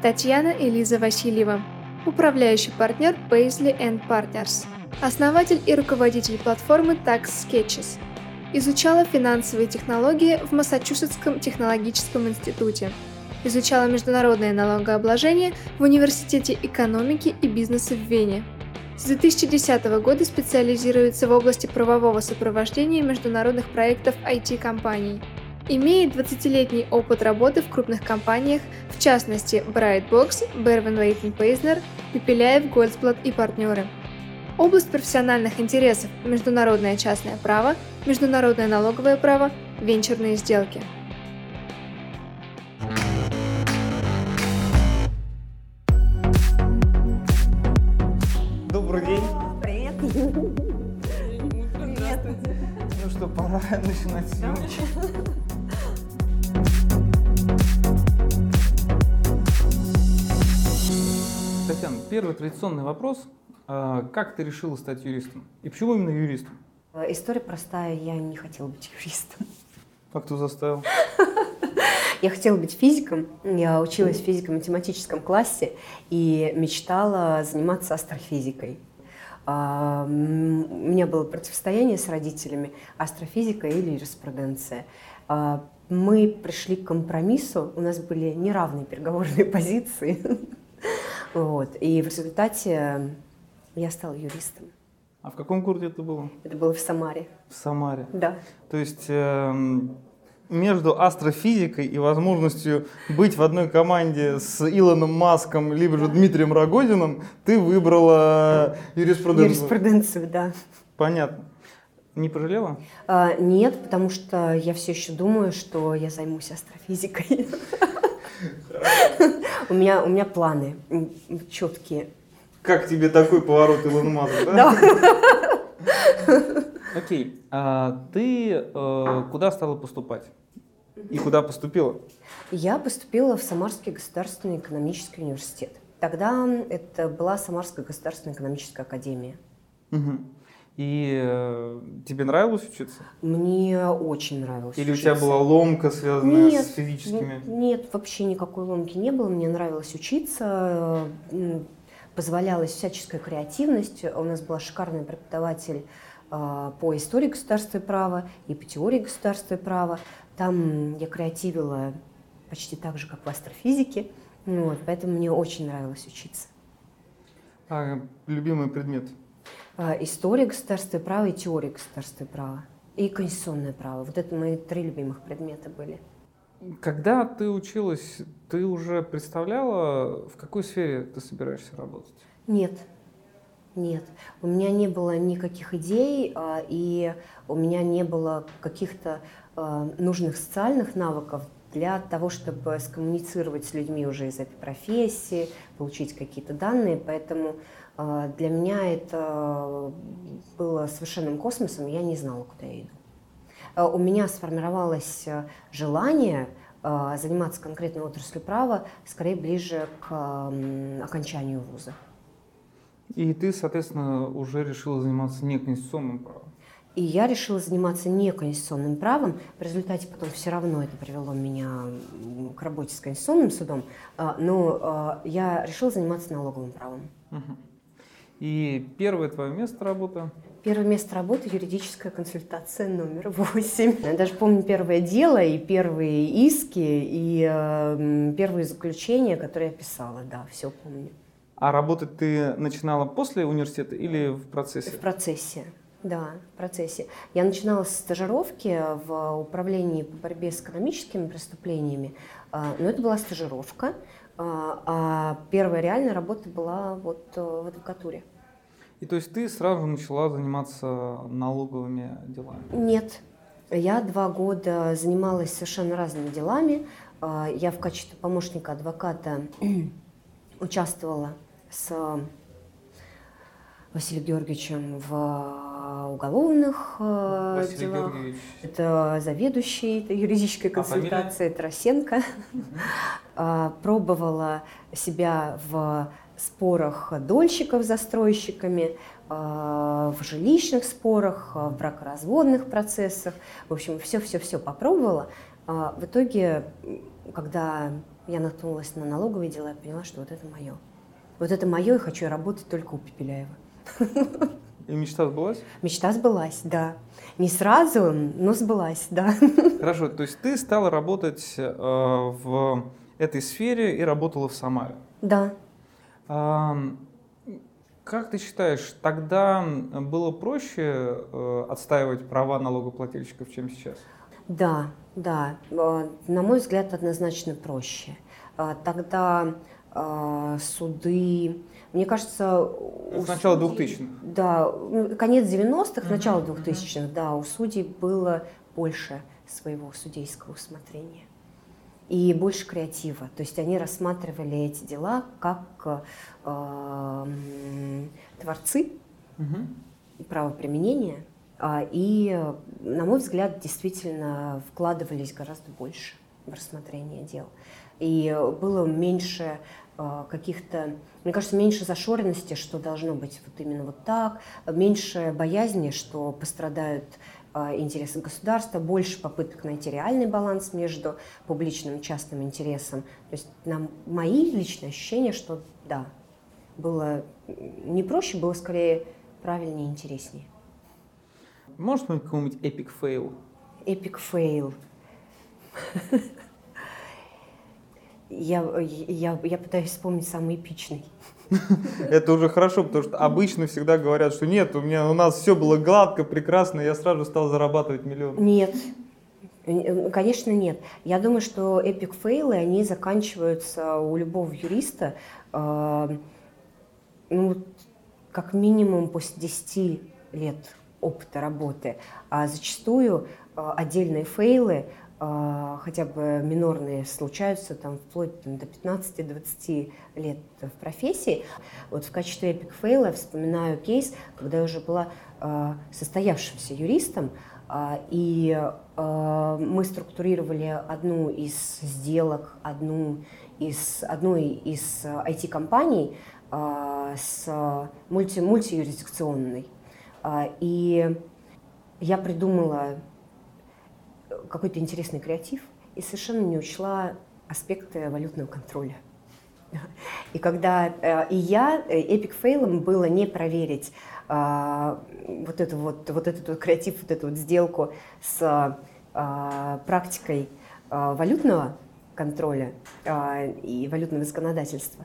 Татьяна Элиза Васильева, управляющий партнер Paisley Partners, основатель и руководитель платформы Tax Sketches. Изучала финансовые технологии в Массачусетском технологическом институте. Изучала международное налогообложение в Университете экономики и бизнеса в Вене. С 2010 года специализируется в области правового сопровождения международных проектов IT-компаний. Имеет 20-летний опыт работы в крупных компаниях, в частности Brightbox, Berwin Leighton Paisner, Пепеляев, Гольцблат и партнеры. Область профессиональных интересов – международное частное право, международное налоговое право, венчурные сделки – пора начинать съемки. Татьяна, первый традиционный вопрос. А, как ты решила стать юристом? И почему именно юристом? Э, история простая. Я не хотела быть юристом. Как ты заставил? Я хотела быть физиком. Я училась в физико-математическом классе и мечтала заниматься астрофизикой. А, у меня было противостояние с родителями, астрофизика или юриспруденция. А, мы пришли к компромиссу, у нас были неравные переговорные позиции. Вот. И в результате я стала юристом. А в каком городе это было? Это было в Самаре. В Самаре? Да. То есть эм, между астрофизикой и возможностью быть в одной команде с Илоном Маском, либо же Дмитрием Рогозиным, ты выбрала юриспруденцию. Юриспруденцию, да. Понятно. Не пожалела? А, нет, потому что я все еще думаю, что я займусь астрофизикой. У меня, у меня планы четкие. Как тебе такой поворот Илона Маска, да? Да. Окей. А ты э, куда стала поступать? И куда поступила? Я поступила в Самарский государственный экономический университет. Тогда это была Самарская государственная экономическая академия. Угу. И э, тебе нравилось учиться? Мне очень нравилось Или учиться. у тебя была ломка, связанная нет, с физическими? Нет, вообще никакой ломки не было. Мне нравилось учиться, позволялась всяческая креативность. У нас была шикарный преподаватель а, по истории государства и права и по теории государства и права. Там я креативила почти так же, как в астрофизике. Вот, поэтому мне очень нравилось учиться. А любимый предмет? А, история государства и права и теория государства и права. И конституционное право. Вот это мои три любимых предмета были. Когда ты училась, ты уже представляла, в какой сфере ты собираешься работать? Нет, нет, у меня не было никаких идей, а, и у меня не было каких-то а, нужных социальных навыков для того, чтобы скоммуницировать с людьми уже из этой профессии, получить какие-то данные. Поэтому для меня это было совершенным космосом, я не знала, куда я иду. У меня сформировалось желание заниматься конкретной отраслью права скорее ближе к окончанию вуза. И ты, соответственно, уже решила заниматься не конституционным правом. И я решила заниматься не конституционным правом. В результате потом все равно это привело меня к работе с конституционным судом. А, но а, я решила заниматься налоговым правом. И первое твое место работы? Первое место работы – юридическая консультация номер восемь. Я даже помню первое дело и первые иски, и э, первые заключения, которые я писала. Да, все помню. А работать ты начинала после университета или в процессе? В процессе. Да, в процессе. Я начинала с стажировки в управлении по борьбе с экономическими преступлениями, а, но это была стажировка, а, а первая реальная работа была вот э, в адвокатуре. И то есть ты сразу начала заниматься налоговыми делами? Нет. Я два года занималась совершенно разными делами. А, я в качестве помощника адвоката участвовала с Василием Георгиевичем в уголовных э, Василий делах. Георгиевич. Это заведующий это юридической консультации а Тарасенко. А, пробовала себя в спорах дольщиков с застройщиками, а, в жилищных спорах, в бракоразводных процессах. В общем, все-все-все попробовала. В итоге, когда я наткнулась на налоговые дела и поняла, что вот это мое. Вот это мое, и хочу работать только у Пепеляева. И мечта сбылась? Мечта сбылась, да. Не сразу, но сбылась, да. Хорошо, то есть ты стала работать э, в этой сфере и работала в Самаре? Да. А, как ты считаешь, тогда было проще э, отстаивать права налогоплательщиков, чем сейчас? Да, да. Э, на мой взгляд, однозначно проще. Э, тогда э, суды, мне кажется... С начала 2000-х. Да, конец 90-х, uh-huh, начало 2000-х, uh-huh. да, у судей было больше своего судейского усмотрения и больше креатива. То есть они рассматривали эти дела как э, творцы угу. правоприменения, э, и, на мой взгляд, действительно вкладывались гораздо больше в рассмотрение дел. И было меньше э, каких-то, мне кажется, меньше зашоренности, что должно быть вот именно вот так, меньше боязни, что пострадают а, интересы государства, больше попыток найти реальный баланс между публичным и частным интересом. То есть нам, мои личные ощущения, что да, было не проще, было скорее правильнее и интереснее. Можешь вспомнить какой-нибудь epic fail? Epic fail. Я, я, я пытаюсь вспомнить самый эпичный. Это уже хорошо, потому что обычно всегда говорят, что нет, у меня у нас все было гладко, прекрасно, я сразу стал зарабатывать миллион. Нет, Конечно, нет. Я думаю, что epic fail ы, они заканчиваются у любого юриста, э, ну, как минимум после 10 лет опыта работы. А зачастую э, отдельные fail ы хотя бы минорные случаются там вплоть там, до 15-20 лет в профессии. Вот в качестве epic fail а вспоминаю кейс, когда я уже была э, состоявшимся юристом, э, и мы структурировали одну из сделок, одну из, одной из IT-компаний с мульти, мультиюрисдикционной. Э, и я придумала какой-то интересный креатив и совершенно не учла аспекты валютного контроля. И когда э, и я, эпик фейлом было не проверить э, вот эту вот, вот этот вот креатив, вот эту вот сделку с э, практикой э, валютного контроля и валютного законодательства,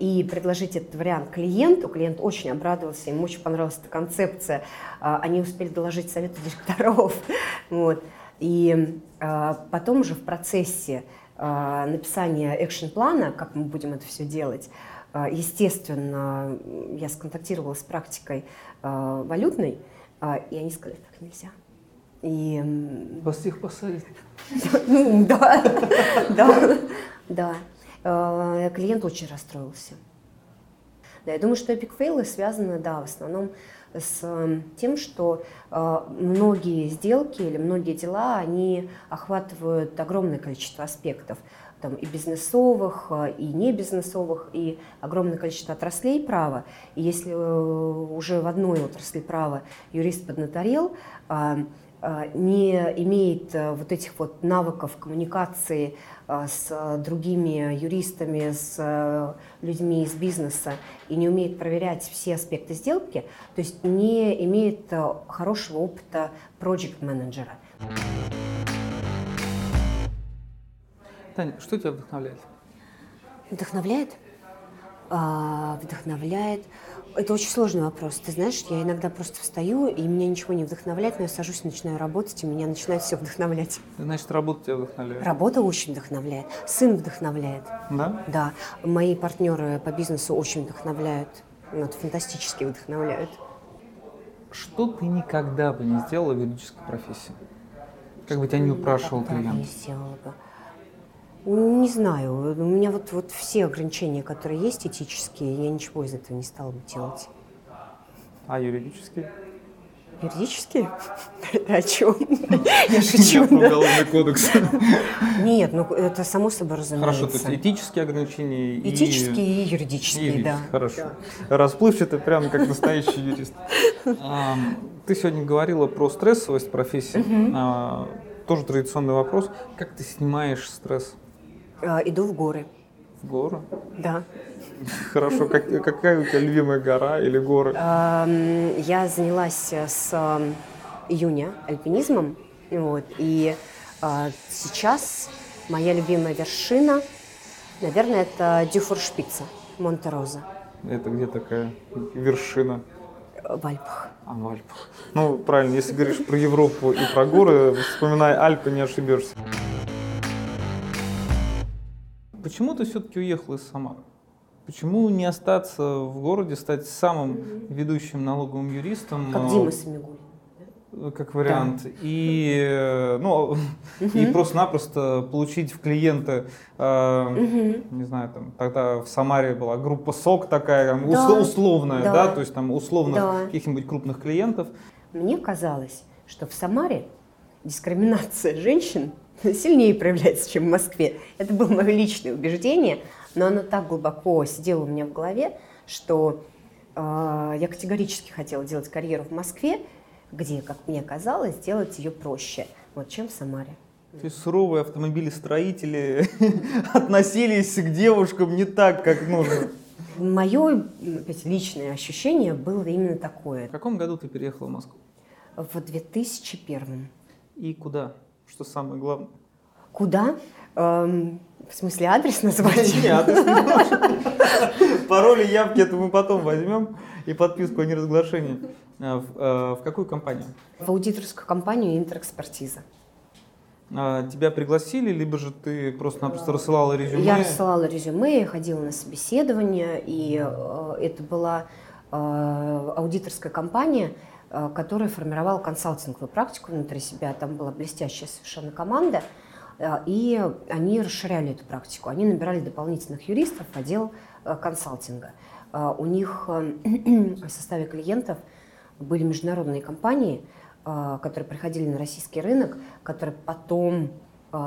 и предложить этот вариант клиенту. Клиент очень обрадовался, ему очень понравилась эта концепция. Они успели доложить совету директоров. Вот. И э, потом уже в процессе э, написания экшн-плана, как мы будем это все делать, э, естественно, я сконтактировала с практикой э, валютной, э, и они сказали, так нельзя. И... Вас всех посадят. Ну, да, да, да. Клиент очень расстроился. Да, я думаю, что эпик фейлы связаны, да, в основном с эм, тем, что э, многие сделки или многие дела, они охватывают огромное количество аспектов там, и бизнесовых, э, и не бизнесовых, и огромное количество отраслей права. И если э, уже в одной отрасли права юрист поднаторел, не имеет вот этих вот навыков коммуникации а, с другими юристами, с э, людьми из бизнеса и не умеет проверять все аспекты сделки, то есть не имеет э, хорошего опыта проект-менеджера. Таня, что тебя вдохновляет? Вдохновляет? А, вдохновляет. Это очень сложный вопрос. Ты знаешь, я иногда просто встаю, и меня ничего не вдохновляет, но я сажусь, начинаю работать, и меня начинает все вдохновлять. Значит, работа тебя вдохновляет? Работа очень вдохновляет. Сын вдохновляет. Да? Да. Мои партнеры по бизнесу очень вдохновляют. Ну, это фантастически вдохновляют. Что ты никогда бы не сделала в юридической профессии? Как бы тебя не упрашивал клиент? не сделала бы. Не знаю. У меня вот, вот все ограничения, которые есть этические, я ничего из этого не стала бы делать. А юридические? Юридические? О чем? Я шучу. Уголовный кодекс. Нет, ну это само собой разумеется. Хорошо, то есть этические ограничения и... Этические и юридические, да. Хорошо. Расплывчатый, прям как настоящий юрист. Ты сегодня говорила про стрессовость профессии. А, тоже традиционный вопрос. Как ты снимаешь стресс? Э, иду в горы. В горы? Да. Хорошо. Как, какая у тебя любимая гора или горы? Я занялась с эм, июня альпинизмом. Вот, и э, сейчас моя любимая вершина, наверное, это Дюфоршпица, Монте-Роза. Это где такая вершина? В Альпах. А, в Альпах. Ну, правильно, если говоришь про Европу и про горы, вспоминай Альпы, не ошибешься. Почему ты все-таки уехал из Самары? Почему не остаться в городе, стать самым ведущим налоговым юристом? Как Дима Самигуль как вариант. Да. И, э, ну, угу. и просто-напросто получить в клиенты, э, угу. не знаю, там, тогда в Самаре была группа СОК такая, да. условная, да. да, то есть там условно да. каких-нибудь крупных клиентов. Мне казалось, что в Самаре дискриминация женщин сильнее проявляется, чем в Москве. Это было мое личное убеждение, но оно так глубоко сидело у меня в голове, что э, я категорически хотела делать карьеру в Москве, где, как мне казалось, сделать ее проще, вот, чем в Самаре. То есть суровые автомобилестроители относились к девушкам не так, как нужно. Мое личное ощущение было именно такое. В каком году ты переехала в Москву? В 2001. И куда? Что самое главное? Куда? Эм, в смысле адрес назвать? Не, адрес не Пароли, явки это мы потом возьмем и подписку о неразглашении. А, в, э, в какую компанию? В аудиторскую компанию «Интерэкспертиза». А тебя пригласили, либо же ты просто-напросто рассылала резюме? Я рассылала резюме, я ходила на собеседование, и э, это была э, аудиторская компания, э, которая формировала консалтинговую практику внутри себя. Там была блестящая совершенно команда, э, и они расширяли эту практику. Они набирали дополнительных юристов в отдел э, консалтинга. У них в составе клиентов – были международные компании, которые приходили на российский рынок, которые потом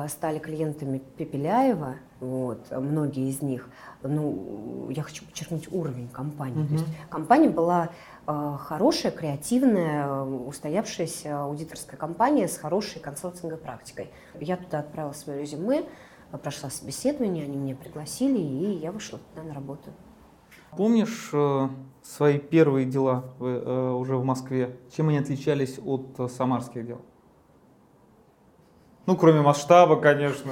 стали клиентами Пепеляева, вот, многие из них. Ну, я хочу подчеркнуть уровень компании. Mm-hmm. То есть компания была э, хорошая, креативная, устоявшаяся аудиторская компания с хорошей консалтинговой практикой. Я туда отправила свое резюме, прошла собеседование, они меня пригласили, и я вышла туда на работу. Помнишь э, свои первые дела э, уже в Москве? Чем они отличались от э, самарских дел? Ну, кроме масштаба, конечно.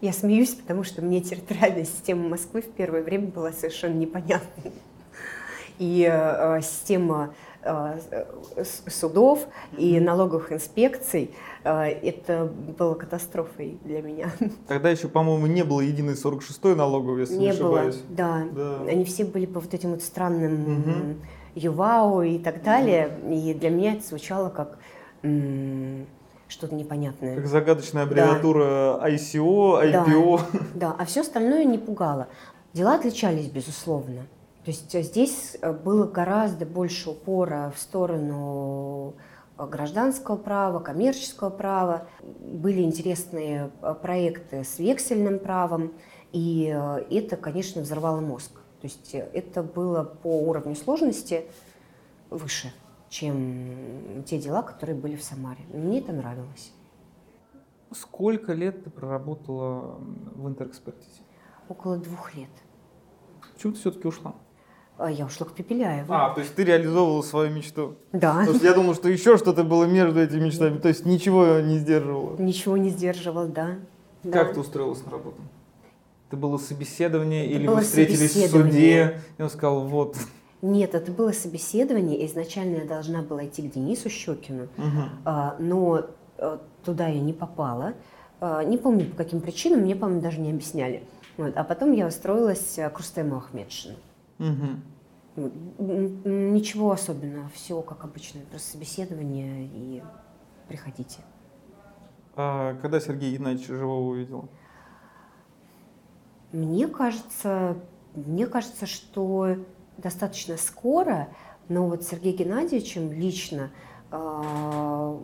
Я смеюсь, потому что мне территориальная система Москвы в первое время была совершенно непонятной. И э, система Э, судов и налоговых инспекций. Э, это было катастрофой для меня. Тогда еще, по-моему, не было единой 46-й налоговой, если не, не ошибаюсь. Было, да. да. Они все были по вот этим вот странным угу. ЮВАО и так далее. Угу. И для меня это звучало как что-то непонятное. Как загадочная аббревиатура да. ICO, IPO. Да, да, а все остальное не пугало. Дела отличались, безусловно. То есть э, здесь э, было гораздо больше упора в сторону э, гражданского права, коммерческого права. Были интересные проекты с вексельным правом, и это, конечно, взорвало мозг. То есть это было по уровню сложности выше, чем те дела, которые были в Самаре. Мне это нравилось. Сколько лет ты проработала в интерэкспертизе? Около двух лет. Почему ты все-таки ушла? А я ушла к Пепеляеву. А, то есть ты реализовывала свою мечту? Да. Потому что я думал, что еще что-то было между этими мечтами. То есть ничего не сдерживало. Ничего не сдерживал, да. Как да. ты устроилась на работу? Это было собеседование это или было вы встретились в суде, и он сказал, вот. Нет, это было собеседование. Изначально я должна была идти к Денису Щекину, угу. но э, туда я не попала. А, не помню по каким причинам, мне, по-моему, даже не объясняли. Вот. А потом я устроилась к Рустему Ахмедшину. Угу. Ничего особенного, все как обычно, просто собеседование и приходите. А когда Сергей Геннадьевич живого увидел? Мне кажется, мне кажется, что достаточно скоро, но вот Сергеем Геннадьевичем лично э,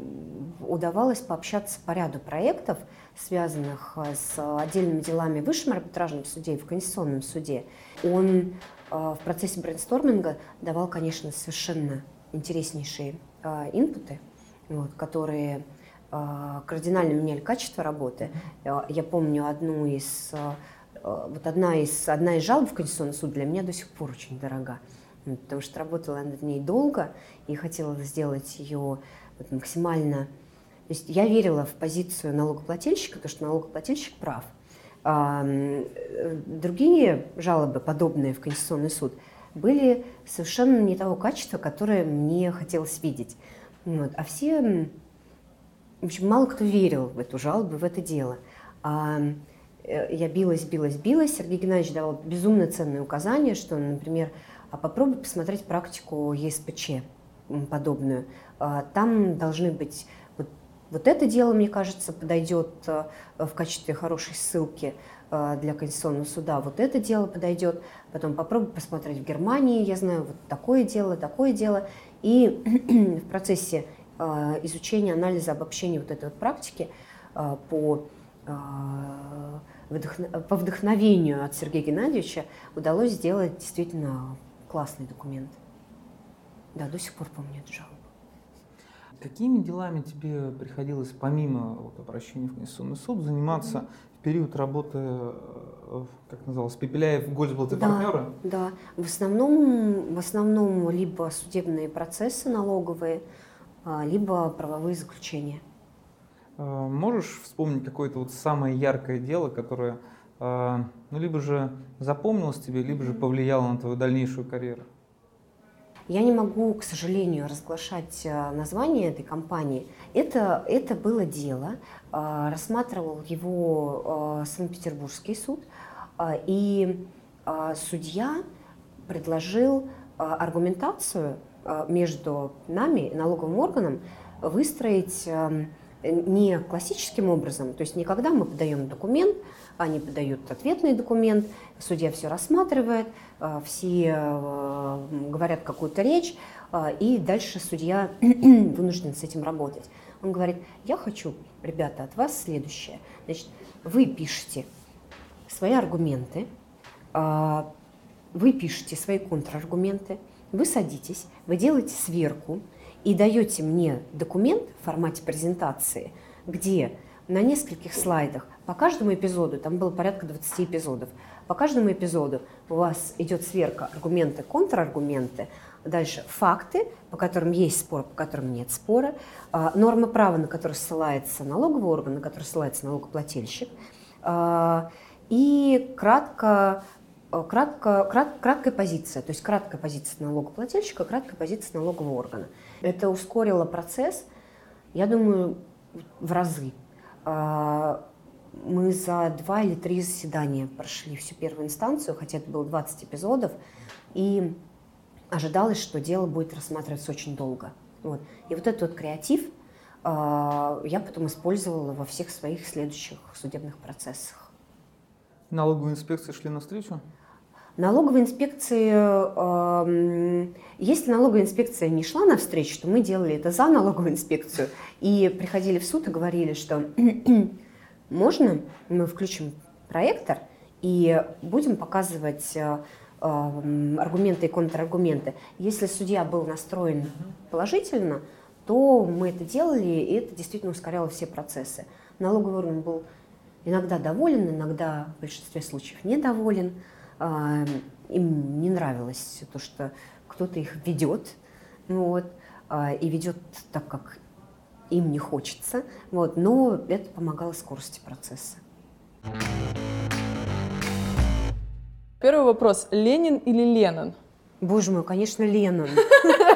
удавалось пообщаться по ряду проектов, связанных с отдельными делами в высшем арбитражном суде и в конституционном суде. Он а, в процессе брейнсторминга давал, конечно, совершенно интереснейшие а, инпуты, вот, которые кардинально меняли качество работы. Я помню одну из вот одна из, одна из жалоб в Конституционный суд для меня до сих пор очень дорога, потому что работала я над ней долго и хотела сделать ее вот максимально... То есть я верила в позицию налогоплательщика, потому что налогоплательщик прав. А, другие жалобы, подобные в Конституционный суд, были совершенно не того качества, которое мне хотелось видеть. Вот. А все, в общем, мало кто верил в эту жалобу, в это дело. А Э, я билась, билась, билась. Сергей Геннадьевич давал безумно ценные указания, что, например, а попробуй посмотреть практику ЕСПЧ подобную. А, там должны быть вот, вот это дело, мне кажется, подойдет э, в качестве хорошей ссылки э, для Конституционного суда. Вот это дело подойдет. Потом попробуй посмотреть в Германии, я знаю, вот такое дело, такое дело. И в процессе изучения, анализа, обобщения вот этой вот практики по по вдохновению от Сергея Геннадьевича удалось сделать действительно классный документ. Да, до сих пор помню эту жалобу. Какими делами тебе приходилось, помимо вот, обращения в Конституционный суд, заниматься mm-hmm. в период работы, э, как называлось, Пепеляев, Гольцблат и да, партнеры? Да, в основном, в основном либо судебные процессы налоговые, а, либо правовые заключения. Э, можешь вспомнить какое-то вот самое яркое дело, которое э, ну, либо же запомнилось тебе, либо же повлияло на твою дальнейшую карьеру? Я не могу, к сожалению, разглашать э, название этой компании. Это, это было дело, рассматривал его Санкт-Петербургский суд, и судья предложил аргументацию между нами и налоговым органом выстроить эм, не классическим образом, то есть не когда мы подаем документ, они подают ответный документ, судья все рассматривает, а, все говорят какую-то речь, и дальше судья вынужден с этим работать. Он говорит, я хочу, ребята, от вас следующее. Значит, вы пишете свои аргументы, вы пишете свои контраргументы, вы садитесь, вы делаете сверку, и даете мне документ в формате презентации, где на нескольких слайдах по каждому эпизоду, там было порядка 20 эпизодов, по каждому эпизоду у вас идет сверка аргументы, контраргументы, дальше факты, по которым есть спор, по которым нет спора, а, нормы права, на которые ссылается налоговый орган, на которые ссылается налогоплательщик, а, и кратко Э, кратко, крат, краткая позиция, то есть краткая позиция налогоплательщика, краткая позиция налогового органа. Это ускорило процесс, я думаю, в разы. А, мы за два или три заседания прошли всю первую инстанцию, хотя это было 20 эпизодов, и ожидалось, что дело будет рассматриваться очень долго. Вот. И вот этот вот креатив а, я потом использовала во всех своих следующих судебных процессах. Налоговые инспекции шли навстречу? Налоговая инспекция, э, если налоговая инспекция не шла навстречу, то мы делали это за налоговую инспекцию и приходили в суд и говорили, что можно мы включим проектор и будем показывать э, аргументы и контраргументы. Если судья был настроен положительно, то мы это делали, и это действительно ускоряло все процессы. Налоговый орган был иногда доволен, иногда в большинстве случаев недоволен. А, им не нравилось то, что кто-то их ведет, вот, а, и ведет так, как им не хочется, вот, но это помогало скорости процесса. Первый вопрос. Ленин или Ленин? Боже мой, конечно, Ленин.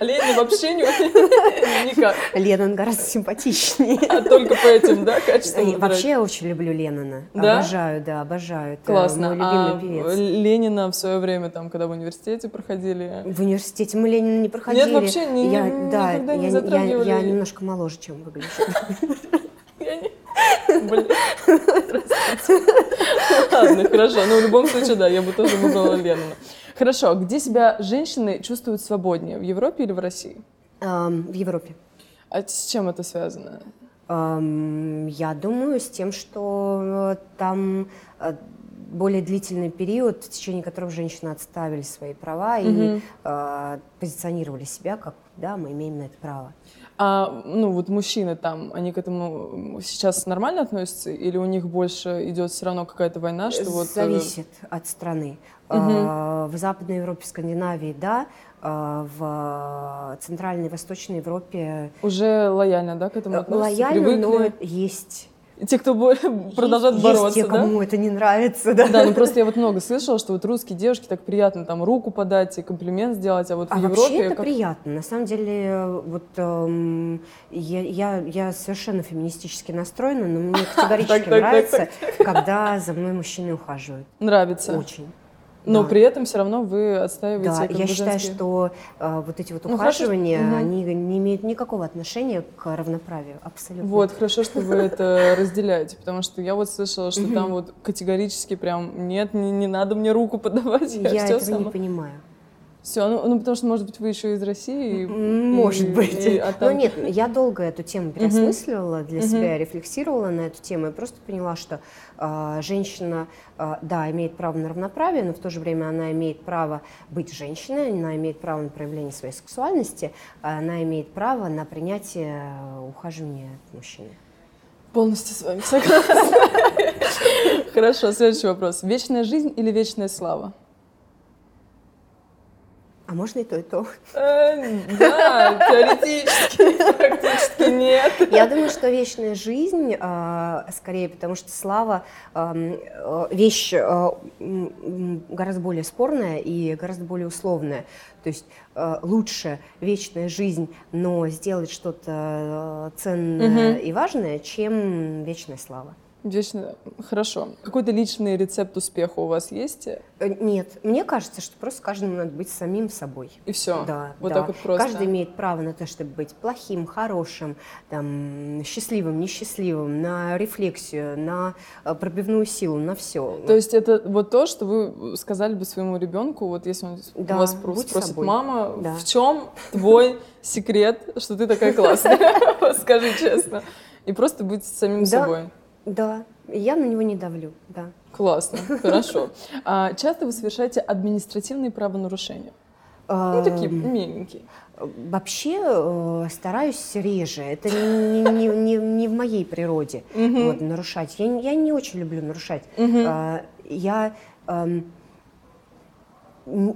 Ленин вообще не никак. Ленин гораздо симпатичнее. А только по этим, да, качествам? Вообще я очень люблю Ленина. Да? Обожаю, да, обожаю. Это Классно. мой любимый а певец. Ленина в свое время, там, когда в университете проходили? В университете мы Ленина не проходили. Нет, вообще не, я, не, да, никогда не я, затрагивали. Я, я немножко моложе, чем выгляжу. Блин. Ладно, хорошо. Но ну, в любом случае, да, я бы тоже выбрала Ленина. Хорошо, где себя женщины чувствуют свободнее, в Европе или в России? Um, в Европе. А с чем это связано? Um, я думаю, с тем, что э, там э, более длительный период, в течение которого женщины отставили свои права и Мгм. э, позиционировали себя как, да, мы имеем на это право. А, ну, вот мужчины там, они к этому сейчас нормально относятся? Или у них больше идет все равно какая-то война, что вот... э, Зависит от страны. Э, В Западной Европе, Скандинавии, да, э, в Центральной и Восточной Европе Уже лояльно, да, к этому э, относятся? лояльно, но привыкли? есть, И Те, кто продолжают есть бороться, те, да? кому это не нравится, да. Да, ну просто я вот много слышала, что вот русские девушки так приятно там руку подать и комплимент сделать, а вот А в вообще Европе... это как- приятно. На самом деле, вот эм, я, я, я совершенно феминистически настроена, но мне категорически нравится, когда за мной мужчины ухаживают. Нравится. Очень. Но да. при этом все равно вы отстаиваете Да, я считаю, женские- что э, вот эти вот Ну, ухаживания, мгм. они не имеют никакого отношения к равноправию, абсолютно. Вот, хорошо, что вы это разделяете, потому что я вот слышала, что там вот категорически прям нет, не, не надо мне руку подавать, я, Я этого не понимаю. Все, ну, ну, потому что, может быть, вы еще из России. и- Может и- быть. и- а Но там- нет, я долго эту тему переосмысливала для Мгм. себя, рефлексировала на эту тему и просто поняла, что а, женщина, а, да, имеет право на равноправие, но в то же время она имеет право быть женщиной, она имеет право на проявление своей сексуальности, а она имеет право на принятие э, ухаживания от мужчины. Полностью с вами согласна. Хорошо, следующий вопрос. Вечная жизнь или вечная слава? А можно и то, и то. Э, Да, теоретически, практически нет. Я думаю, что вечная жизнь, а, скорее, потому что слава э, вещь м, гораздо более спорная и гораздо более условная. То есть э, лучше вечная жизнь, но сделать что-то э, ценное и важное, чем вечная слава. Вечно. Хорошо. Какой-то личный рецепт успеха у вас есть? Э, Нет, мне кажется, что просто каждому надо быть самим собой. И все. Да, Вот да. так вот просто. Каждый имеет право на то, чтобы быть плохим, хорошим, там, счастливым, несчастливым, на рефлексию, на э, пробивную силу, на все. То есть это вот то, что вы сказали бы своему ребенку, вот если он Да, у вас спросит, собой. мама, Да. в чем твой секрет, что ты такая классная? Скажи честно. И просто быть самим собой. Да, я на него не давлю, да. Классно, хорошо. А часто вы совершаете административные правонарушения? Ну, такие миленькие. Вообще э, стараюсь реже. Это не, не- не- не в моей природе Мгм. вот, нарушать. Я, не- я не очень люблю нарушать. Мгм. А, я, м,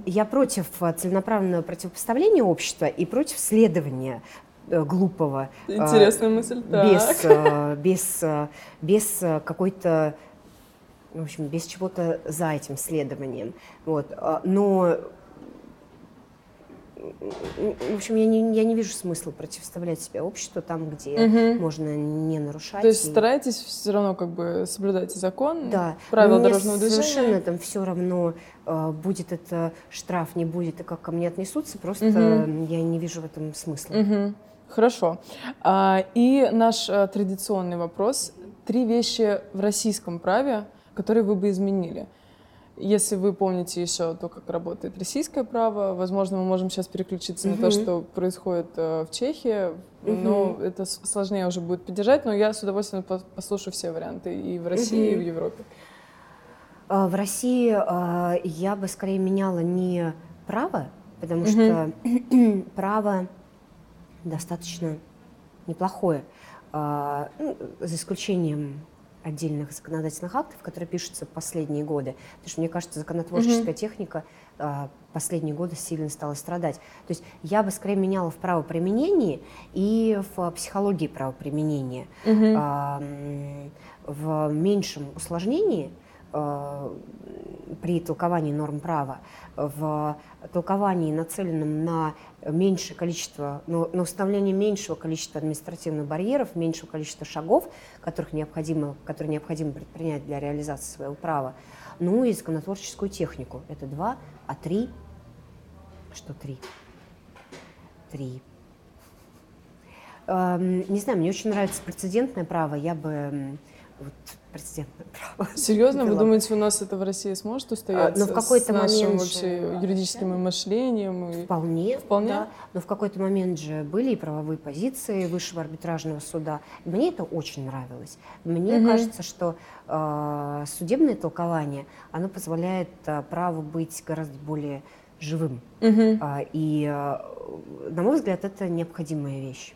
я против э, целенаправленного противопоставления общества и против следования э, глупого. э, Интересная мысль. без, Так. э, без, э, без э, какой-то, в общем, без чего-то за этим следованием. Вот. Но, в общем, я не, я не вижу смысла противоставлять себя обществу там, где Мгм. можно не нарушать. То есть и- стараетесь все равно как бы соблюдать закон, да, правила мне дорожного движения? совершенно там все равно, э, будет это штраф, не будет, и как ко мне отнесутся, просто Мгм. я не вижу в этом смысла. Мгм. Хорошо. А, и наш а, традиционный вопрос. Три вещи в российском праве, которые вы бы изменили. Если вы помните еще то, как работает российское право, возможно, мы можем сейчас переключиться на то, что происходит э, в Чехии, но Мгм. это сложнее уже будет поддержать, но я с удовольствием по- послушаю все варианты и в России, и в. Европе. А, В России а, я бы скорее меняла не право, потому Мгм. что право достаточно неплохое, а, ну, за исключением отдельных законодательных актов, которые пишутся в последние годы. Потому что, мне кажется, законотворческая техника а, последние годы сильно стала страдать. То есть я бы скорее меняла в правоприменении и в психологии правоприменения. А, м, в меньшем усложнении при толковании норм права, в толковании, нацеленном на меньшее количество, ну, на установление меньшего количества административных барьеров, меньшего количества шагов, которых необходимо, которые необходимо предпринять для реализации своего права, ну и законотворческую технику. Это два, а три... Что три? Три. Эм, Не знаю, мне очень нравится прецедентное право. Я бы вот прецедентное право. Серьезно? Вы думаете, у нас это в России сможет устояться? ну, в какой-то с нашим момент вообще же- юридическим мышлением? И... Вполне. Вполне? да. Но в какой-то момент же были и правовые позиции Высшего арбитражного суда. Мне это очень нравилось. Мне кажется, что э, судебное толкование, оно позволяет э, праву быть гораздо более живым. А, и, э, на мой взгляд, это необходимая вещь.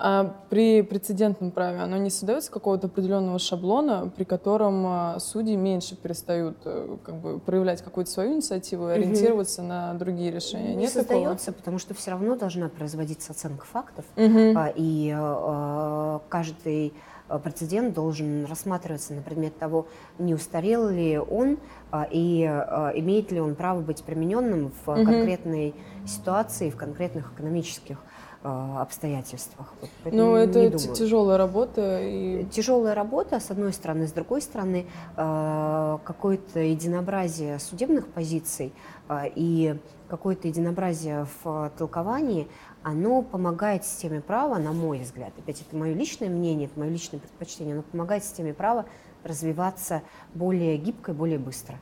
А при прецедентном праве оно не создается какого-то определенного шаблона, при котором а, судьи меньше перестают э, как бы, проявлять какую-то свою инициативу и ориентироваться на другие решения? Не Нет такого? создается, потому что все равно должна производиться оценка фактов. А, И э, каждый э, прецедент должен рассматриваться на предмет того, не устарел ли он а, и имеет ли он право быть примененным в Мгм. конкретной ситуации, в конкретных экономических обстоятельствах. Вот поэтому Ну, это тяжелая работа. И... Тяжелая работа, с одной стороны, с другой стороны, э, какое-то единообразие судебных позиций э, и какое-то единообразие в толковании, оно помогает системе права, на мой взгляд, опять это мое личное мнение, это мое личное предпочтение, оно помогает системе права развиваться более гибко и более быстро.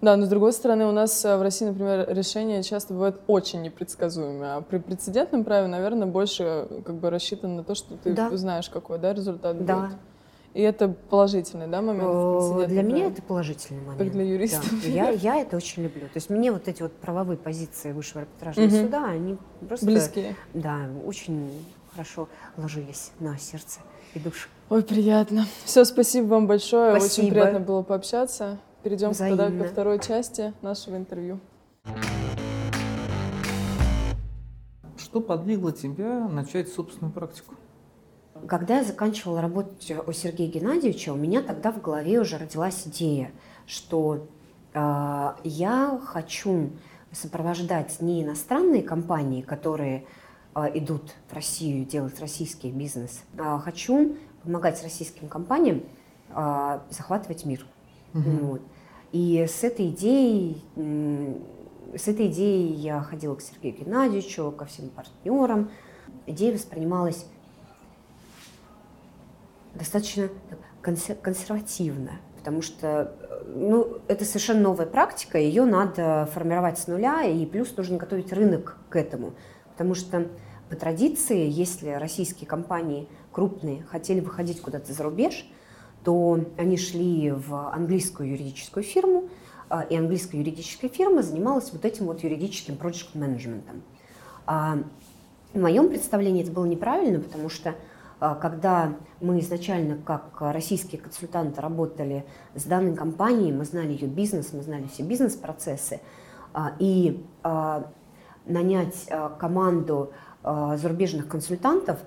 Да, но с другой стороны, у нас э, в России, например, решения часто бывают очень непредсказуемые, а при прецедентном праве, наверное, больше э, как бы рассчитано на то, что ты Да. знаешь, какой да, результат Да. будет. И это положительный да, момент Э, Для меня это положительный момент. Как для юриста. Да. Я, я это очень люблю. То есть мне вот эти вот правовые позиции Высшего арбитражного Мгм. суда, они просто... Близкие. Да, очень хорошо ложились на сердце и душу. Ой, приятно. Все, спасибо вам большое. Очень Спасибо. приятно было пообщаться. Перейдем тогда ко Взаимно. второй части нашего интервью. Что подвигло тебя начать собственную практику? Когда я заканчивала работать у Сергея Геннадьевича, у меня тогда в голове уже родилась идея, что э, я хочу сопровождать не иностранные компании, которые э, идут в Россию делать российский бизнес, а хочу помогать российским компаниям э, захватывать мир. Вот. И с этой идеей, с этой идеей я ходила к Сергею Геннадьевичу, ко всем партнерам. Идея воспринималась достаточно консер- консервативно, потому что э, ну, это совершенно новая практика, ее надо формировать с нуля, и плюс нужно готовить рынок к этому. Потому что по традиции, если российские компании крупные хотели выходить куда-то за рубеж, то они шли в английскую юридическую фирму, а, и английская юридическая фирма занималась вот этим вот юридическим project менеджментом. А в моем представлении это было неправильно, потому что а, когда мы изначально как российские консультанты работали с данной компанией, мы знали ее бизнес, мы знали все бизнес-процессы, и нанять команду зарубежных консультантов,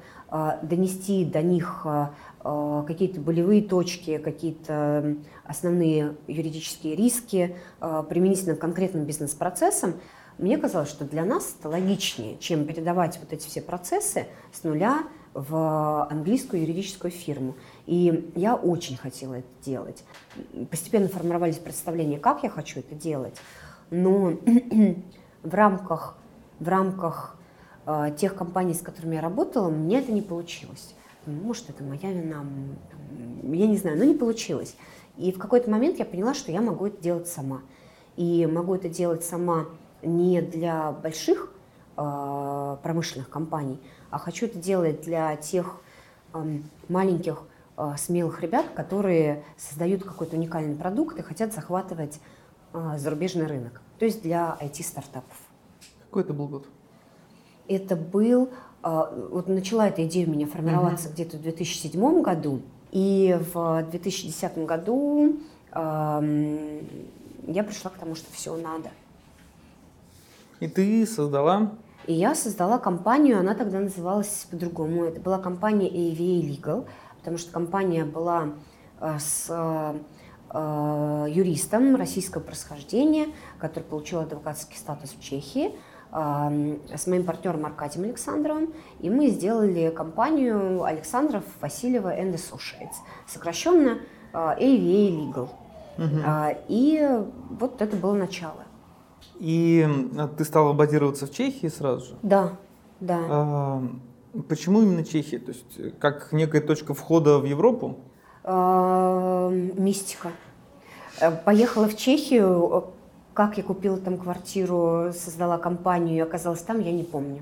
донести до них а, а, какие-то болевые точки, какие-то основные юридические риски а, применительно к конкретным бизнес-процессам, мне казалось, что для нас это логичнее, чем передавать вот эти все процессы с нуля в английскую юридическую фирму. И я очень хотела это делать. Постепенно формировались представления, как я хочу это делать. Но в рамках, в рамках тех компаний, с которыми я работала, мне это не получилось. Может, это моя вина, я не знаю, но не получилось. И в какой-то момент я поняла, что я могу это делать сама. И могу это делать сама не для больших э, промышленных компаний, а хочу это делать для тех эм, маленьких э, смелых ребят, которые создают какой-то уникальный продукт и хотят захватывать э, зарубежный рынок. То есть для IT-стартапов. Какой это был год? Это был, э, вот начала эта идея у меня формироваться где-то в 2007 году, и в 2010 году я пришла к тому, что все надо. И ты создала И я создала компанию, она тогда называлась по-другому. Это была компания AVA Legal, потому что компания была э, с э, юристом российского происхождения, который получил адвокатский статус в Чехии, с моим партнером Аркадием Александровым, и мы сделали компанию Александров, Васильева and Associates, сокращенно AVA Legal. А, И вот это было начало. И м, ты стала базироваться в Чехии сразу же. Да, да. А, почему именно Чехия? То есть э, как некая точка входа в Европу? Э, мистика. Э, поехала в Чехию. Как я купила там квартиру, создала компанию и оказалась там, я не помню.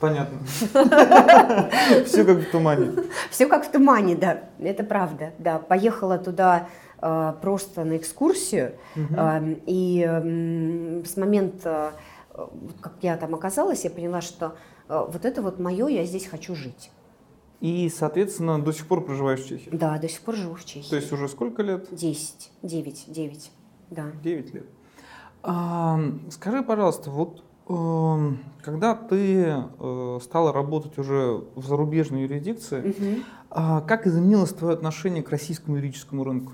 Понятно. Все как в тумане. Все как в тумане, да. Это правда. Да, поехала туда э, просто на экскурсию. Э, и э, с момента, э, как я там оказалась, я поняла, что вот это вот мое, я здесь хочу жить. И, соответственно, до сих пор проживаешь в Чехии? Да, до сих пор живу в Чехии. То есть уже сколько лет? Десять, девять, девять, да. Девять лет. А, скажи, пожалуйста, вот э, когда ты э, стала работать уже в зарубежной юрисдикции, а как изменилось твое отношение к российскому юридическому рынку?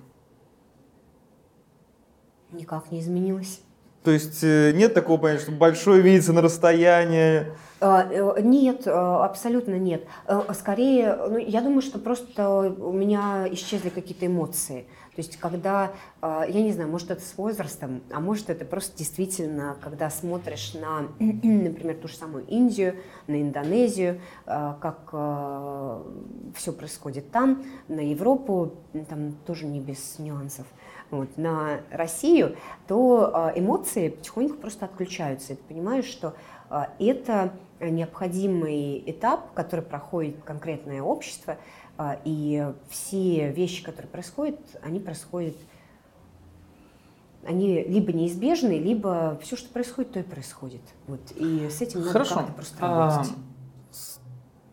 Никак не изменилось. То есть э, нет такого понятия, что большое видится на расстоянии. А, э, Нет, абсолютно нет. Скорее, ну, я думаю, что просто у меня исчезли какие-то эмоции. То есть, когда, э, я не знаю, может, это с возрастом, а может, это просто действительно, когда смотришь на, например, ту же самую Индию, на Индонезию, э, как все происходит там, на Европу, там тоже не без нюансов, вот, на Россию, то эмоции потихоньку просто отключаются. И ты понимаешь, что это необходимый этап, который проходит конкретное общество, а, и все вещи, которые происходят, они происходят, они либо неизбежны, либо все, что происходит, то и происходит. Вот. И с этим надо Хорошо. как-то просто А, работать. с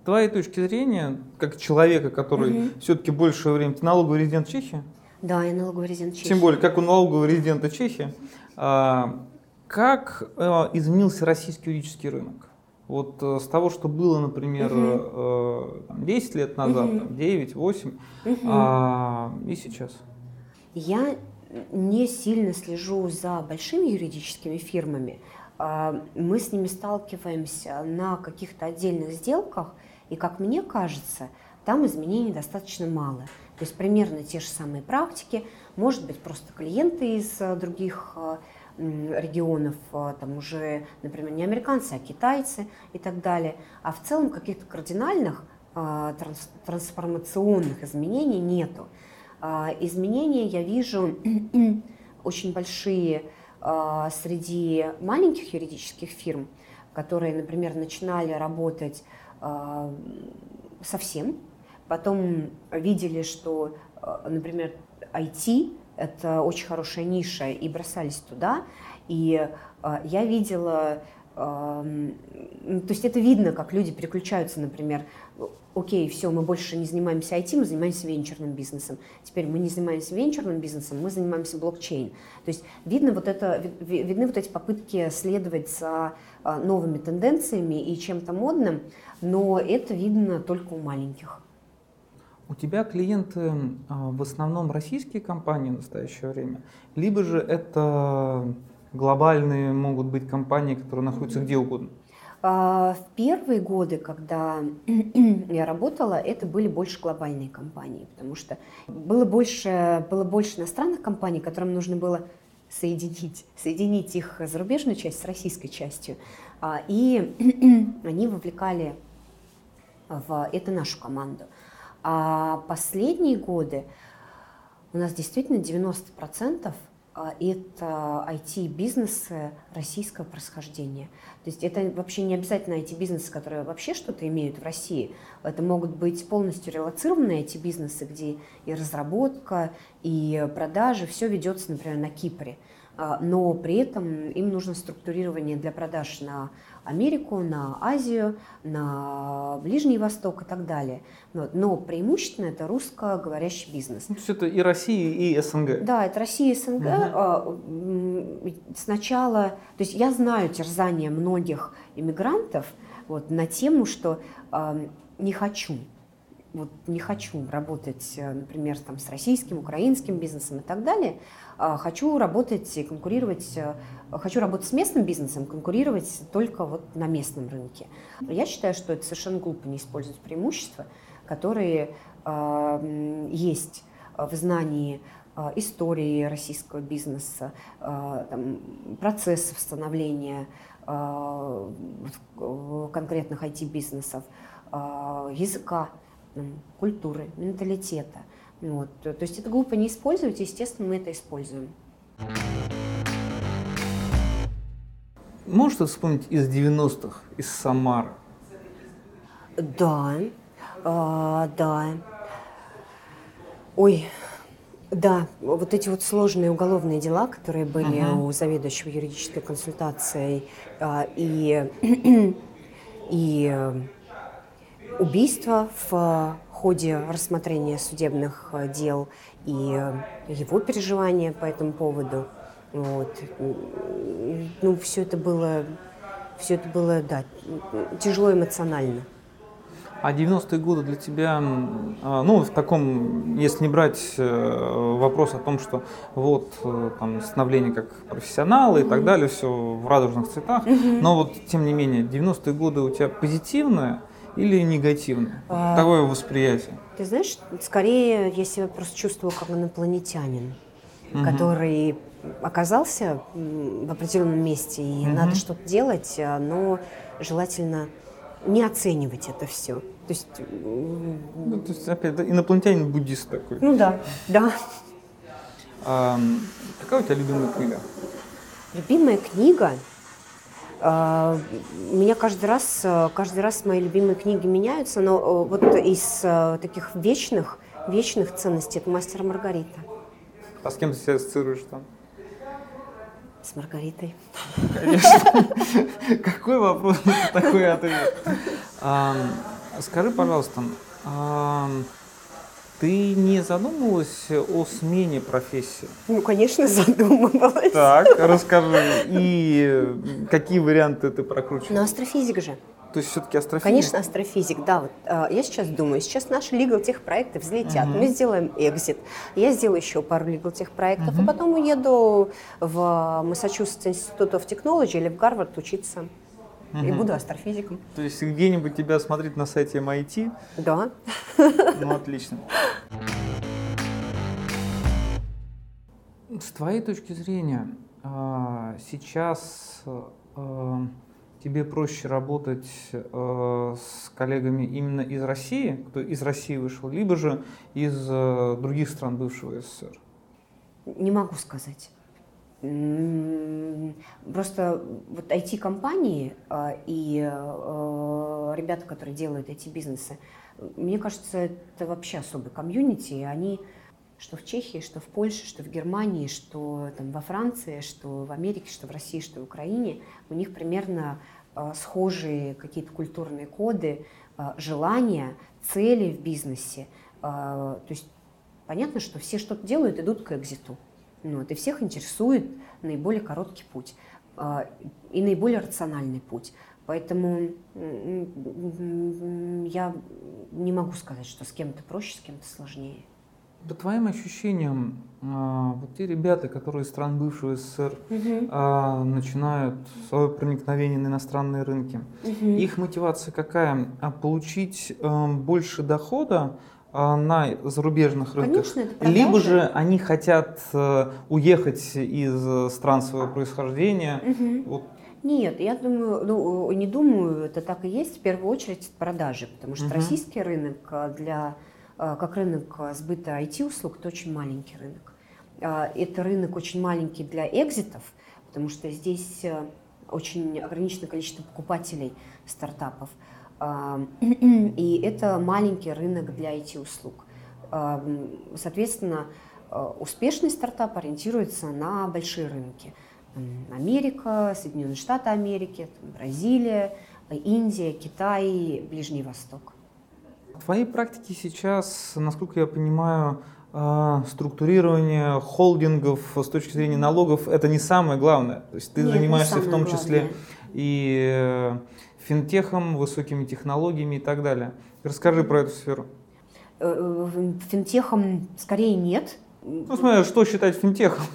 твоей точки зрения, как человека, который Мгм. все-таки большее время, ты налоговый резидент Чехии? Да, я налоговый резидент Чехии. Тем более, как у налогового резидента Чехии, а, как а, изменился российский юридический рынок? Вот э, с того, что было, например, э, там, 10 лет назад, Мгм. там, 9, 8, Мгм. а, и сейчас. Я не сильно слежу за большими юридическими фирмами. А, Мы с ними сталкиваемся на каких-то отдельных сделках, и, как мне кажется, там изменений достаточно мало. То есть примерно те же самые практики, может быть, просто клиенты из а, других регионов, а, там уже, например, не американцы, а китайцы и так далее. А в целом каких-то кардинальных а, транс- трансформационных изменений нету. А, Изменения я вижу очень большие среди маленьких юридических фирм, которые, например, начинали работать совсем, потом видели, что, например, IT – это очень хорошая ниша, и бросались туда. И а, я видела, м, то есть это видно, как люди переключаются, например, окей, все, мы больше не занимаемся IT, мы занимаемся венчурным бизнесом. Теперь мы не занимаемся венчурным бизнесом, мы занимаемся блокчейн. То есть видно вот это, ви- ви- видны вот эти попытки следовать за а, новыми тенденциями и чем-то модным, но это видно только у маленьких. У тебя клиенты а, в основном российские компании в настоящее время, либо же это глобальные могут быть компании, которые находятся где угодно? А, В первые годы, когда я работала, это были больше глобальные компании, потому что было больше, было больше иностранных компаний, которым нужно было соединить, соединить их зарубежную часть с российской частью. А, И они вовлекали в это нашу команду. А последние годы у нас действительно 90% а, это IT-бизнесы российского происхождения. То есть это вообще не обязательно IT-бизнесы, которые вообще что-то имеют в России. Это могут быть полностью релацированные IT-бизнесы, где и разработка, и продажи, все ведется, например, на Кипре. А, Но при этом им нужно структурирование для продаж на Америку, на Азию, на Ближний Восток и так далее. Вот. Но преимущественно это русскоговорящий бизнес. Ну, то есть это и Россия, и СНГ. Да, это Россия и СНГ. М, Сначала, то есть я знаю терзания многих иммигрантов вот, на тему, что а, не хочу, вот не хочу работать, э, например, там, с российским, украинским бизнесом и так далее. А Хочу работать и конкурировать, э, хочу работать с местным бизнесом, конкурировать только вот на местном рынке. Я считаю, что это совершенно глупо не использовать преимущества, которые м, есть в знании а, истории российского бизнеса, там, процессов становления конкретных IT-бизнесов, языка, культуры, менталитета. Вот. То есть это глупо не использовать, естественно, мы это используем. Можете вспомнить из 90-х, из Самары? Да, а, да. Ой, да, вот эти вот сложные уголовные дела, которые были uh-huh. у заведующего юридической консультацией, а, и, и э, убийства в ходе рассмотрения судебных э, дел, и его переживания по этому поводу. Вот. Ну, все это было, все это было, да, тяжело эмоционально. А 90-е годы для тебя, а, ну, в таком, если не брать э, вопрос о том, что вот э, там становление как профессионала и так далее, все в радужных цветах, но вот тем не менее, 90-е годы у тебя позитивное или негативное? А, Такое восприятие? Ты знаешь, скорее я себя просто чувствую как инопланетянин, угу. который оказался в определенном месте и угу. надо что-то делать, а, но желательно не оценивать это все. То есть, ну, то есть опять инопланетянин-буддист такой. Ну да, да. А, какая у тебя любимая книга? Любимая книга? А, меня каждый раз, каждый раз мои любимые книги меняются, но э, вот из э, таких вечных, вечных ценностей это «Мастер Маргарита». А с кем ты себя ассоциируешь там? С Маргаритой. Конечно. Какой вопрос, такой ответ. Скажи, пожалуйста, ты не задумывалась о смене профессии? Ну, конечно, задумывалась. Так, расскажи. И какие варианты ты прокручиваешь? Ну, астрофизик же. То есть все-таки астрофизик? Конечно, астрофизик, да. Вот, э, я сейчас думаю, сейчас наши legal тех проекты взлетят, uh-huh. мы сделаем экзит, я сделаю еще пару legal тех проектов, uh-huh. а потом уеду в Massachusetts Institute of Technology или в Гарвард учиться. Uh-huh. И буду астрофизиком. То есть где-нибудь тебя смотреть на сайте MIT? Да. Ну, отлично. С твоей точки зрения, а, сейчас а, тебе проще работать э, с коллегами именно из России, кто из России вышел, либо же из э, других стран бывшего СССР? Не могу сказать. Просто вот IT-компании э, и э, ребята, которые делают эти бизнесы, мне кажется, это вообще особый комьюнити, они что в Чехии, что в Польше, что в Германии, что там, во Франции, что в Америке, что в России, что в Украине, у них примерно э, схожие какие-то культурные коды, желания, цели в бизнесе. То есть понятно, что все что-то делают, идут к экзиту. Ну, вот, и всех интересует наиболее короткий путь э, и наиболее рациональный путь. Поэтому я не могу сказать, что с кем-то проще, с кем-то сложнее. По твоим ощущениям, а, вот те ребята, которые из стран бывшего СССР угу. начинают свое проникновение на иностранные рынки, угу. их мотивация какая? Получить а, больше дохода на зарубежных рынках, Конечно, либо же они хотят а, уехать из стран своего происхождения. Угу. Вот. Нет, я думаю, ну не думаю, это так и есть. В первую очередь продажи, потому что угу. российский рынок для а, как рынок сбыта IT-услуг, это очень маленький рынок. А, это рынок очень маленький для экзитов, потому что здесь э, очень ограниченное количество покупателей стартапов. И это маленький рынок для IT-услуг. Соответственно, успешный стартап ориентируется на большие рынки. Америка, Соединенные Штаты Америки, Бразилия, Индия, Китай, Ближний Восток. В твоей практике сейчас, насколько я понимаю, а, структурирование холдингов с точки зрения налогов это не самое главное. То есть ты Нет, занимаешься в том числе главное. и э, финтехом, высокими технологиями и так далее. Расскажи про эту сферу. Э, э, финтехом скорее нет. Ну, смотри, что считать финтехом?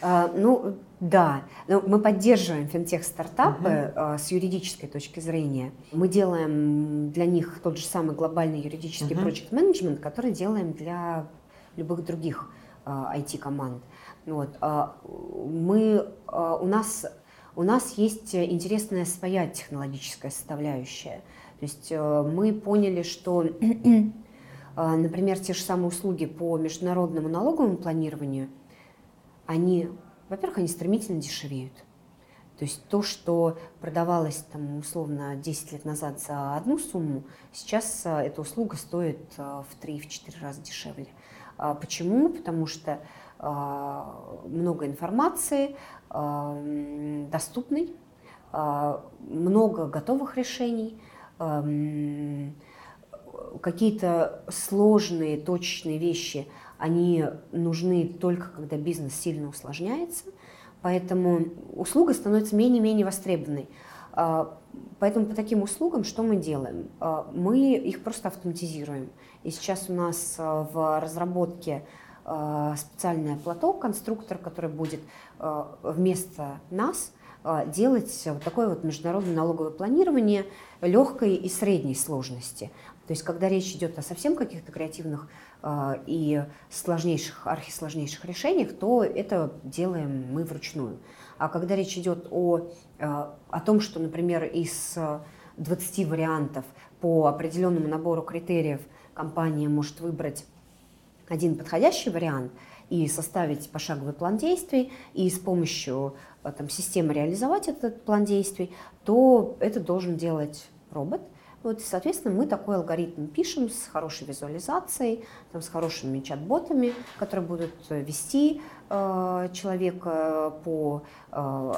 А, ну, да, но мы поддерживаем финтех-стартапы uh-huh. с юридической точки зрения. Мы делаем для них тот же самый глобальный юридический uh-huh. project management, который делаем для любых других IT-команд. А, вот. Мы, у, нас, у нас есть интересная своя технологическая составляющая. То есть мы поняли, что Например, те же самые услуги по международному налоговому планированию, они, во-первых, они стремительно дешевеют. То есть то, что продавалось там, условно 10 лет назад за одну сумму, сейчас эта услуга стоит в 3-4 раза дешевле. А почему? Потому что много информации, доступной, много готовых решений, какие-то сложные, точечные вещи, они нужны только когда бизнес сильно усложняется – Поэтому услуга становится менее-менее востребованной. Поэтому по таким услугам что мы делаем? Мы их просто автоматизируем. И сейчас у нас в разработке специальное плато, конструктор, который будет вместо нас делать вот такое вот международное налоговое планирование легкой и средней сложности. То есть, когда речь идет о совсем каких-то креативных э, и сложнейших, архисложнейших решениях, то это делаем мы вручную. А когда речь идет о, э, о том, что, например, из 20 вариантов по определенному набору критериев компания может выбрать один подходящий вариант и составить пошаговый план действий, и с помощью э, там, системы реализовать этот план действий, то это должен делать робот – вот, соответственно, мы такой алгоритм пишем с хорошей визуализацией, там, с хорошими чат-ботами, которые будут вести э, человека по э,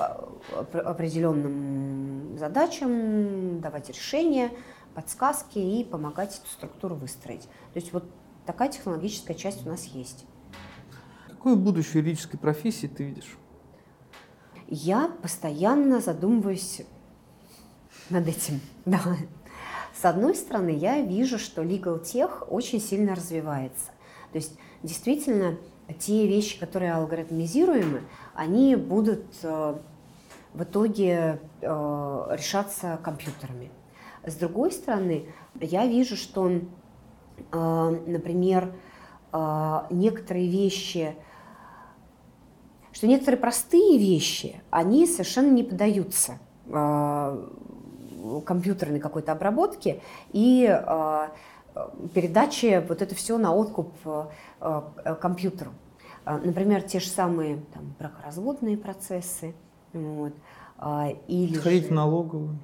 определенным задачам, давать решения, подсказки и помогать эту структуру выстроить. То есть вот такая технологическая часть у нас есть. Какое будущее юридической профессии ты видишь? Я постоянно задумываюсь над этим. Да. С одной стороны, я вижу, что legal tech очень сильно развивается. То есть действительно те вещи, которые алгоритмизируемы, они будут э, в итоге э, решаться компьютерами. С другой стороны, я вижу, что, например, некоторые вещи, что некоторые простые вещи, они совершенно не поддаются компьютерной какой-то обработки и передачи вот это все на откуп компьютеру. Например, те же самые там, бракоразводные процессы. Вот, или Сходить же... в налоговую.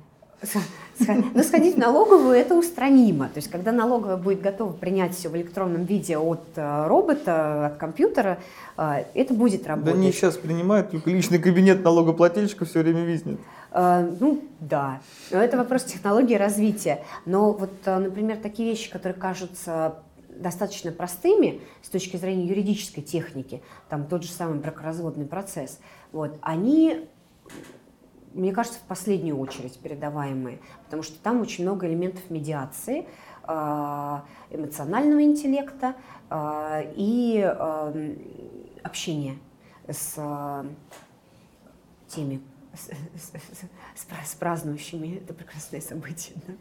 Но сходить в налоговую это устранимо. То есть, когда налоговая будет готова принять все в электронном виде от робота, от компьютера, это будет работать. Да не сейчас принимают, только личный кабинет налогоплательщика все время виснет. Э, ну, да. Это вопрос технологии развития. Но вот, э, например, такие вещи, которые кажутся достаточно простыми с точки зрения юридической техники, там тот же самый бракоразводный процесс, вот, они, мне кажется, в последнюю очередь передаваемые, потому что там очень много элементов медиации, э, эмоционального интеллекта и общения с теми, с, с, с празднующими это прекрасное событие. Да?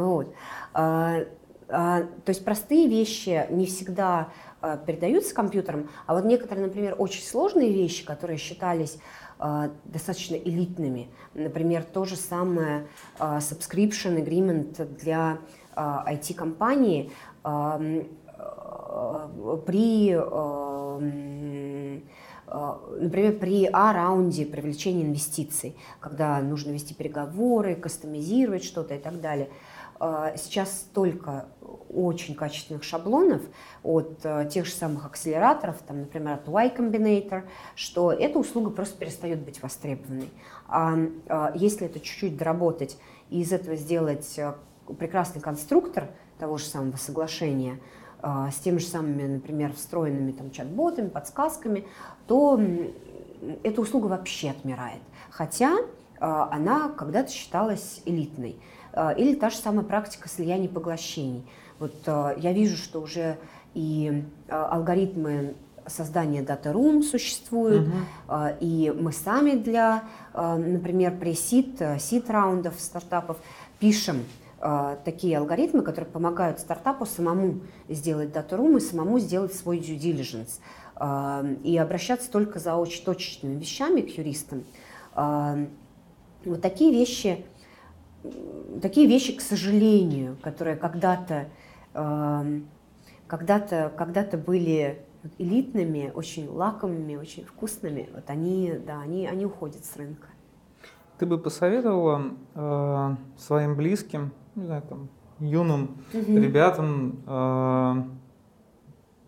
Вот. А, а, то есть простые вещи не всегда а, передаются компьютерам, а вот некоторые, например, очень сложные вещи, которые считались а, достаточно элитными, например, то же самое а, subscription agreement для а, IT-компании а, при а, а, например, при А-раунде привлечения инвестиций, когда нужно вести переговоры, кастомизировать что-то и так далее. А, сейчас столько очень качественных шаблонов от а, тех же самых акселераторов, там, например, от Y Combinator, что эта услуга просто перестает быть востребованной. А если это чуть-чуть доработать и из этого сделать прекрасный конструктор того же самого соглашения, с теми же самыми, например, встроенными там чат-ботами, подсказками, то эта услуга вообще отмирает. Хотя а, она когда-то считалась элитной. А, или та же самая практика слияний поглощений. Вот а, я вижу, что уже и алгоритмы создания Data Room существуют, uh-huh. и мы сами для, например, пресид, сид раундов стартапов пишем такие алгоритмы, которые помогают стартапу самому сделать Data Room и самому сделать свой due diligence и обращаться только за очень точечными вещами к юристам. Вот такие вещи, такие вещи, к сожалению, которые когда-то когда-то когда были элитными, очень лакомыми, очень вкусными, вот они, да, они, они уходят с рынка. Ты бы посоветовала э, своим близким, не знаю, там, юным угу. ребятам э,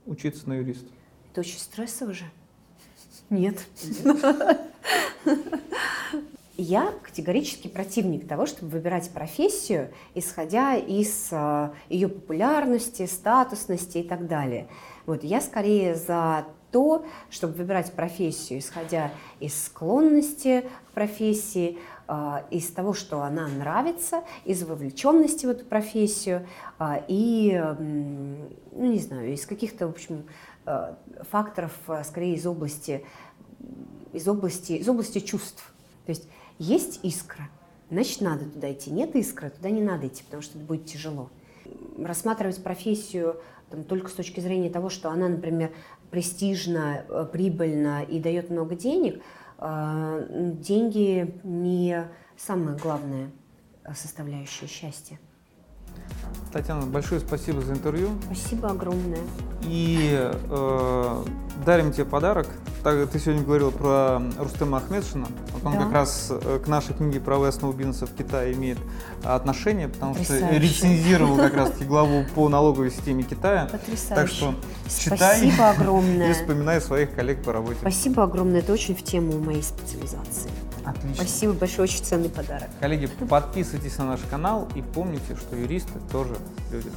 учиться на юриста? Это очень стрессово же. Нет. Я категорически противник того, чтобы выбирать профессию, исходя из э, ее популярности, статусности и так далее. Вот, я скорее за то, чтобы выбирать профессию, исходя из склонности к профессии, э, из того, что она нравится, из вовлеченности в эту профессию э, и, ну, не знаю, из каких-то, в общем, факторов, скорее из области, из области, из области чувств. То есть есть искра, значит, надо туда идти. Нет искры, туда не надо идти, потому что это будет тяжело. Рассматривать профессию там, только с точки зрения того, что она, например, престижна, э, прибыльна и дает много денег, э, деньги не самая главная составляющая счастья. Татьяна, большое спасибо за интервью. Спасибо огромное. И э, дарим тебе подарок. Так, ты сегодня говорил про Рустема Ахмедшина. Вот он да. как раз э, к нашей книге про вестного бизнеса в Китае имеет отношение, потому Потрясающе. что рецензировал как раз главу по налоговой системе Китая. Потрясающе. Так что читай Спасибо огромное. и вспоминай своих коллег по работе. Спасибо огромное. Это очень в тему моей специализации. Отлично. Спасибо большое, очень ценный подарок. Коллеги, подписывайтесь на наш канал и помните, что юристы тоже люди.